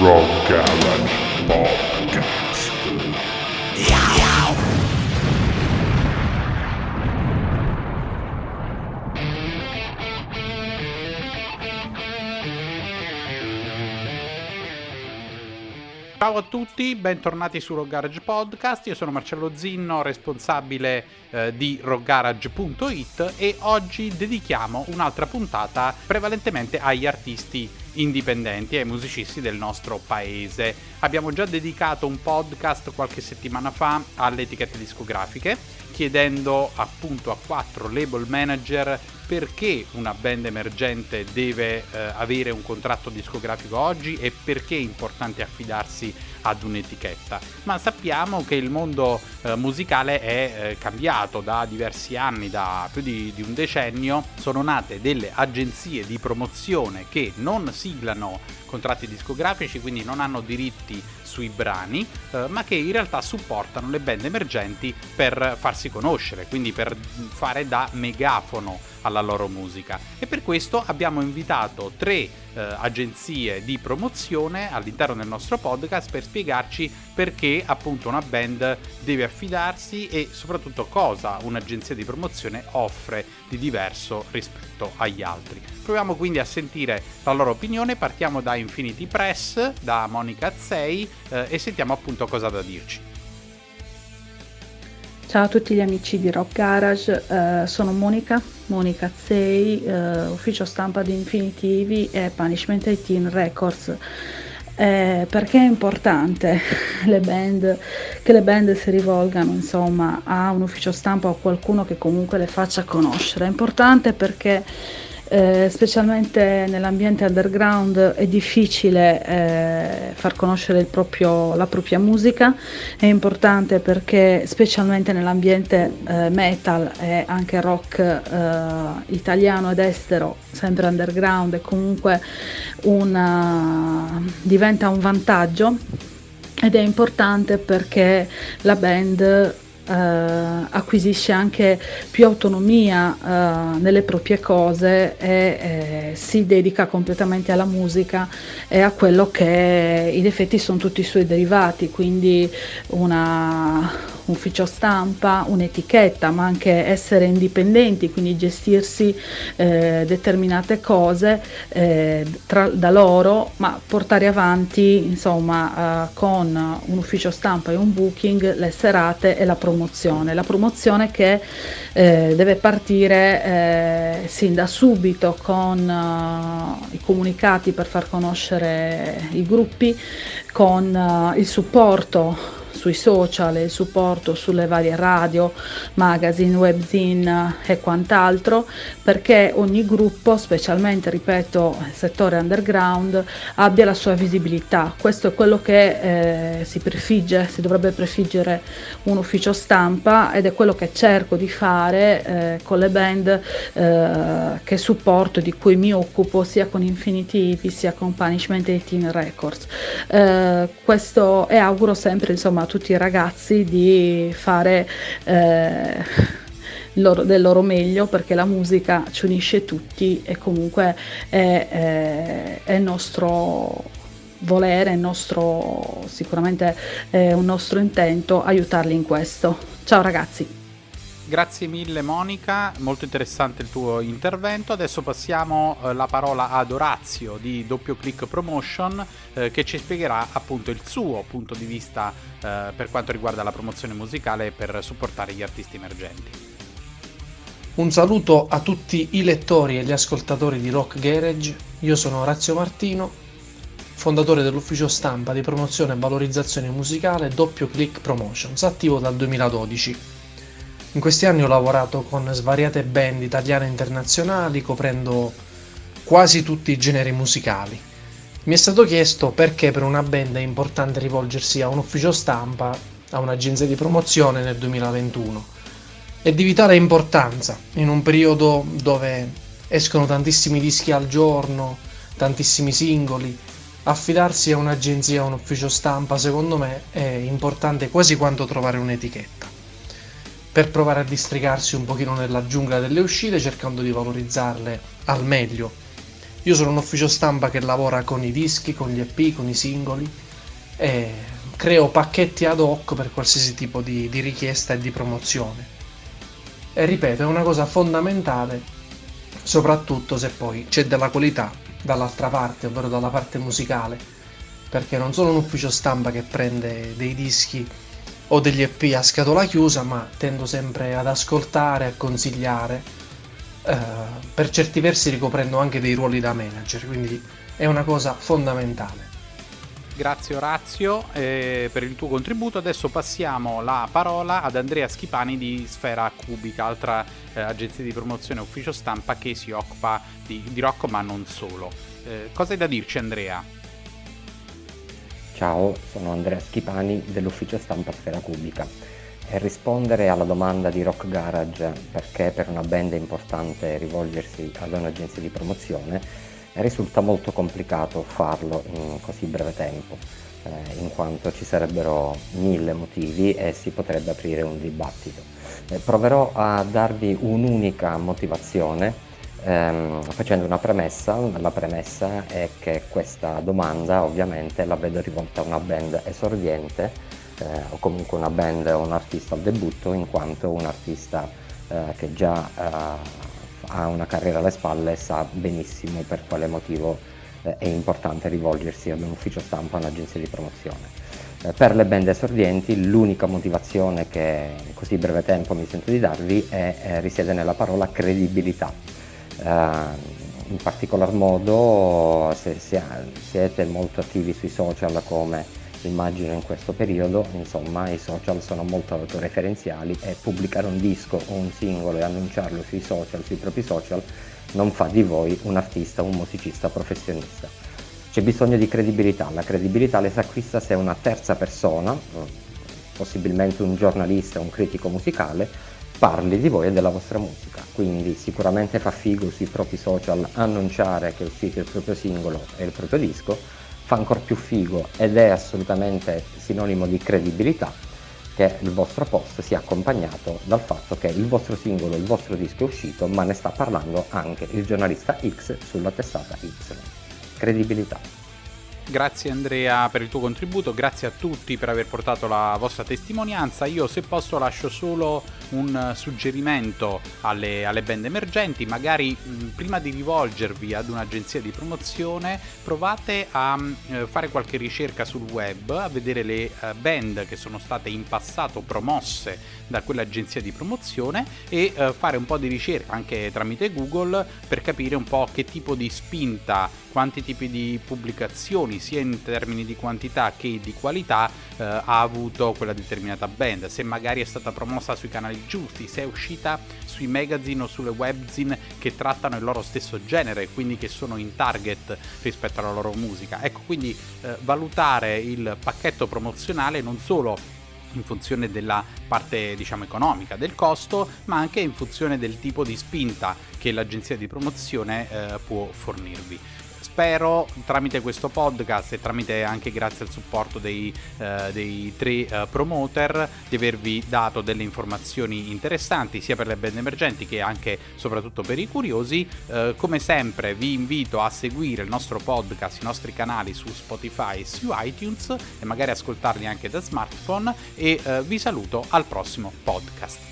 Rock Garage Podcast. Ciao a tutti, bentornati su Rock Garage Podcast. Io sono Marcello Zinno, responsabile eh, di rockgarage.it e oggi dedichiamo un'altra puntata prevalentemente agli artisti indipendenti e musicisti del nostro paese. Abbiamo già dedicato un podcast qualche settimana fa alle etichette discografiche, chiedendo appunto a quattro label manager perché una band emergente deve eh, avere un contratto discografico oggi e perché è importante affidarsi ad un'etichetta. Ma sappiamo che il mondo eh, musicale è eh, cambiato da diversi anni, da più di, di un decennio. Sono nate delle agenzie di promozione che non siglano contratti discografici, quindi non hanno diritti sui brani, eh, ma che in realtà supportano le band emergenti per farsi conoscere, quindi per fare da megafono alla loro musica. E per questo abbiamo invitato tre eh, agenzie di promozione all'interno del nostro podcast per spiegarci perché appunto una band deve affidarsi e soprattutto cosa un'agenzia di promozione offre di diverso rispetto agli altri. Proviamo quindi a sentire la loro opinione, partiamo da Infinity Press, da Monica Azzei eh, e sentiamo appunto cosa ha da dirci. Ciao a tutti gli amici di Rock Garage, eh, sono Monica, Monica Azzei, eh, ufficio stampa di Infinitivi e Punishment 18 Records. Eh, perché è importante le band, che le band si rivolgano insomma, a un ufficio stampa o a qualcuno che comunque le faccia conoscere? È importante perché eh, specialmente nell'ambiente underground è difficile eh, far conoscere proprio, la propria musica, è importante perché specialmente nell'ambiente eh, metal e anche rock eh, italiano ed estero, sempre underground, è comunque una, diventa un vantaggio. Ed è importante perché la band eh, acquisisce anche più autonomia eh, nelle proprie cose e eh, si dedica completamente alla musica e a quello che in effetti sono tutti i suoi derivati, quindi una, un ufficio stampa, un'etichetta, ma anche essere indipendenti, quindi gestirsi eh, determinate cose eh, tra, da loro, ma portare avanti insomma eh, con un ufficio stampa e un booking le serate e la promozione. La promozione che eh, deve partire eh, sin da subito con uh, i comunicati per far conoscere i gruppi, con il supporto sui social, il supporto sulle varie radio, magazine, webzine e quant'altro, perché ogni gruppo, specialmente, ripeto, il settore underground, abbia la sua visibilità. Questo è quello che eh, si prefigge, si dovrebbe prefiggere un ufficio stampa ed è quello che cerco di fare eh, con le band eh, che supporto, di cui mi occupo sia con Infinity sia con Punishment 18 Records. Eh, questo e auguro sempre insomma tutti i ragazzi di fare eh, loro, del loro meglio perché la musica ci unisce tutti e comunque è, è, è il nostro volere, il nostro, sicuramente è un nostro intento aiutarli in questo. Ciao ragazzi! Grazie mille Monica, molto interessante il tuo intervento. Adesso passiamo eh, la parola ad Orazio di Doppio Click Promotion eh, che ci spiegherà appunto il suo punto di vista eh, per quanto riguarda la promozione musicale per supportare gli artisti emergenti. Un saluto a tutti i lettori e gli ascoltatori di Rock Garage. Io sono Orazio Martino, fondatore dell'ufficio stampa di promozione e valorizzazione musicale Doppio Click Promotions, attivo dal 2012. In questi anni ho lavorato con svariate band italiane e internazionali, coprendo quasi tutti i generi musicali. Mi è stato chiesto perché per una band è importante rivolgersi a un ufficio stampa, a un'agenzia di promozione nel 2021. È di vitale importanza in un periodo dove escono tantissimi dischi al giorno, tantissimi singoli. Affidarsi a un'agenzia o a un ufficio stampa, secondo me, è importante quasi quanto trovare un'etichetta. Per provare a districarsi un pochino nella giungla delle uscite cercando di valorizzarle al meglio. Io sono un ufficio stampa che lavora con i dischi, con gli EP, con i singoli e creo pacchetti ad hoc per qualsiasi tipo di, di richiesta e di promozione. E ripeto, è una cosa fondamentale, soprattutto se poi c'è della qualità dall'altra parte, ovvero dalla parte musicale, perché non sono un ufficio stampa che prende dei dischi o degli EP a scatola chiusa, ma tendo sempre ad ascoltare, a consigliare, eh, per certi versi ricoprendo anche dei ruoli da manager, quindi è una cosa fondamentale. Grazie Orazio eh, per il tuo contributo. Adesso passiamo la parola ad Andrea Schipani di Sfera Cubica, altra eh, agenzia di promozione ufficio stampa che si occupa di, di rock ma non solo. Eh, cosa hai da dirci Andrea? Ciao, sono Andrea Schipani dell'ufficio stampa Sfera Cubica e rispondere alla domanda di Rock Garage perché per una band è importante rivolgersi ad un'agenzia di promozione risulta molto complicato farlo in così breve tempo eh, in quanto ci sarebbero mille motivi e si potrebbe aprire un dibattito. Eh, proverò a darvi un'unica motivazione ehm, facendo una premessa, la premessa è che questa domanda ovviamente la vedo rivolta a una band esordiente eh, o comunque una band o un artista al debutto in quanto un artista eh, che già eh, ha una carriera alle spalle sa benissimo per quale motivo eh, è importante rivolgersi ad un ufficio stampa, a un'agenzia di promozione. Eh, per le band esordienti l'unica motivazione che in così breve tempo mi sento di darvi è, risiede nella parola credibilità eh, in particolar modo se, se, siete molto attivi sui social come immagino in questo periodo, insomma i social sono molto autoreferenziali e pubblicare un disco o un singolo e annunciarlo sui social, sui propri social, non fa di voi un artista, un musicista professionista. C'è bisogno di credibilità, la credibilità le si acquista se una terza persona, possibilmente un giornalista, un critico musicale, parli di voi e della vostra musica. Quindi sicuramente fa figo sui propri social annunciare che è uscito il proprio singolo e il proprio disco, fa ancora più figo ed è assolutamente sinonimo di credibilità che il vostro post sia accompagnato dal fatto che il vostro singolo, il vostro disco è uscito, ma ne sta parlando anche il giornalista X sulla testata Y. Credibilità. Grazie Andrea per il tuo contributo, grazie a tutti per aver portato la vostra testimonianza. Io se posso lascio solo un suggerimento alle, alle band emergenti, magari mh, prima di rivolgervi ad un'agenzia di promozione provate a mh, fare qualche ricerca sul web, a vedere le uh, band che sono state in passato promosse da quell'agenzia di promozione e uh, fare un po' di ricerca anche tramite Google per capire un po' che tipo di spinta, quanti tipi di pubblicazioni sia in termini di quantità che di qualità eh, ha avuto quella determinata band, se magari è stata promossa sui canali giusti, se è uscita sui magazine o sulle webzine che trattano il loro stesso genere, quindi che sono in target rispetto alla loro musica. Ecco, quindi eh, valutare il pacchetto promozionale non solo in funzione della parte diciamo economica del costo ma anche in funzione del tipo di spinta che l'agenzia di promozione eh, può fornirvi spero tramite questo podcast e tramite anche grazie al supporto dei, eh, dei tre eh, promoter di avervi dato delle informazioni interessanti sia per le band emergenti che anche soprattutto per i curiosi. Eh, come sempre vi invito a seguire il nostro podcast, i nostri canali su Spotify e su iTunes e magari ascoltarli anche da smartphone e eh, vi saluto al prossimo podcast.